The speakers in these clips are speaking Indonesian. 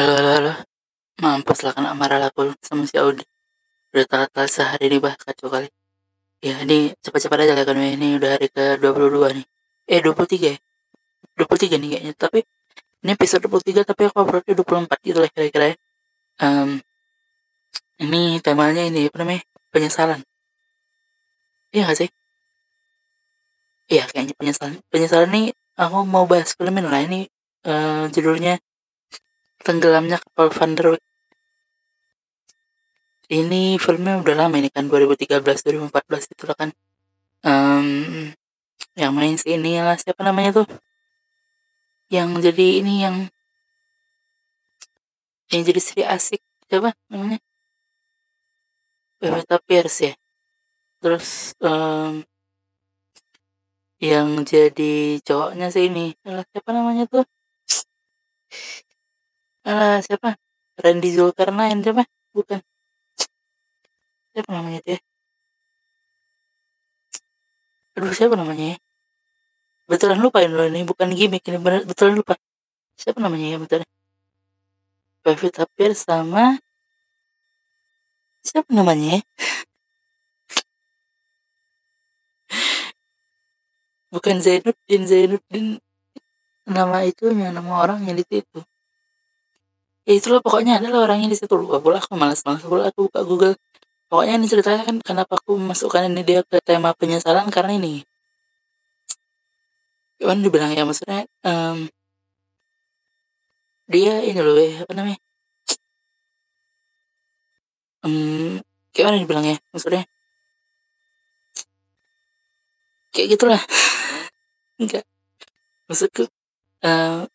Halo, halo, halo. Mampus lah kena marah aku sama si Audi. Udah telat-telat sehari ini bah, kacau kali. Ya, ini cepat-cepat aja lah kan ini udah hari ke-22 nih. Eh, 23 ya? 23 nih kayaknya. Tapi ini episode 23 tapi aku uploadnya 24 gitu lah kira-kira ya. Um, ini temanya ini apa namanya? Penyesalan. Iya gak sih? Iya kayaknya penyesalan. Penyesalan nih aku mau bahas film ini lah ini uh, judulnya tenggelamnya kapal Van der Wijk. Ini filmnya udah lama ini kan 2013 2014 itu lah kan. Um, yang main sih ini lah siapa namanya tuh? Yang jadi ini yang yang jadi Sri Asik siapa namanya? Pevita Pierce ya. Terus um, yang jadi cowoknya sih ini siapa namanya tuh? Alah, siapa? Randy Zulkarnain siapa? Bukan. Siapa namanya dia? Aduh, siapa namanya ya? Betulan lupa ini ini bukan gimmick ini benar betulan lupa. Siapa namanya ya betul? Pevita Pierce sama siapa namanya ya? Bukan Zainuddin, Zainuddin nama itunya, nama orangnya di situ ya itulah pokoknya adalah orangnya di situ. Lupa pula aku malas malas pula aku buka Google. Pokoknya ini ceritanya kan kenapa aku masukkan ini dia ke tema penyesalan karena ini. Gimana dibilang ya maksudnya um, dia ini loh ya apa namanya? Um, gimana dibilang ya maksudnya? Kayak gitulah. Enggak. Maksudku uh,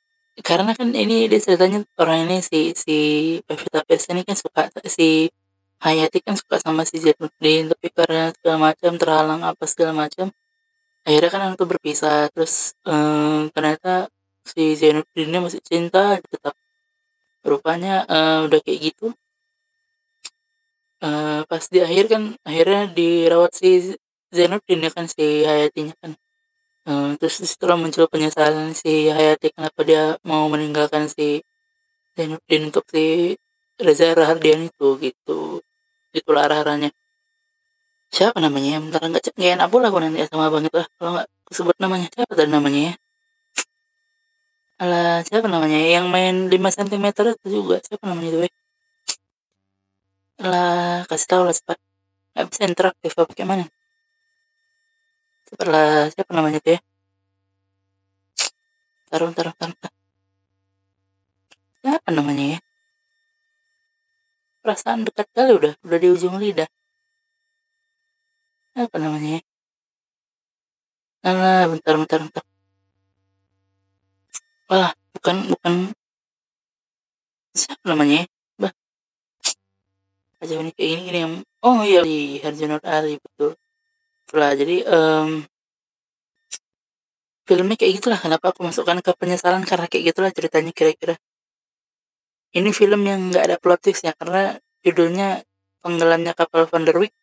karena kan ini dia ceritanya orang ini si si Pevita Pierce ini kan suka si Hayati kan suka sama si Zainuddin tapi karena segala macam terhalang apa segala macam akhirnya kan itu berpisah. Terus um, ternyata si Zainuddin ini masih cinta tetap rupanya uh, udah kayak gitu. Uh, pas di akhir kan akhirnya dirawat si Zainuddin ya kan si Hayatinya kan Uh, terus setelah muncul penyesalan si Hayati kenapa dia mau meninggalkan si Zainuddin untuk si Reza Rahardian itu gitu. Itulah arah-arahnya. Siapa namanya bentar nggak nggak enak pula aku nanti sama abang itu kalau nggak sebut namanya siapa tadi namanya ya? Alah, siapa namanya yang main 5 cm itu juga siapa namanya itu ya Alah, kasih tahu lah cepat. Nggak bisa interaktif apa gimana setelah siapa namanya tuh ya? Taruh taruh taruh siapa namanya ya? Perasaan dekat kali udah udah di ujung lidah. Apa namanya ya? Alah, bentar bentar bentar. Wah, bukan bukan. Siapa namanya ya? Bah. Aja ini kayak gini, gini yang oh iya di Harjunot Ali betul lah jadi um, filmnya kayak gitulah. Kenapa aku masukkan ke penyesalan karena kayak gitulah ceritanya kira-kira. Ini film yang nggak ada plot twist ya karena judulnya tenggelamnya kapal Van der Wijk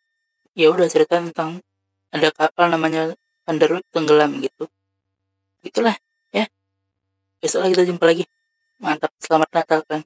ya udah cerita tentang ada kapal namanya Van der Wijk tenggelam gitu. Gitulah ya. Besok kita jumpa lagi. Mantap selamat Natal kan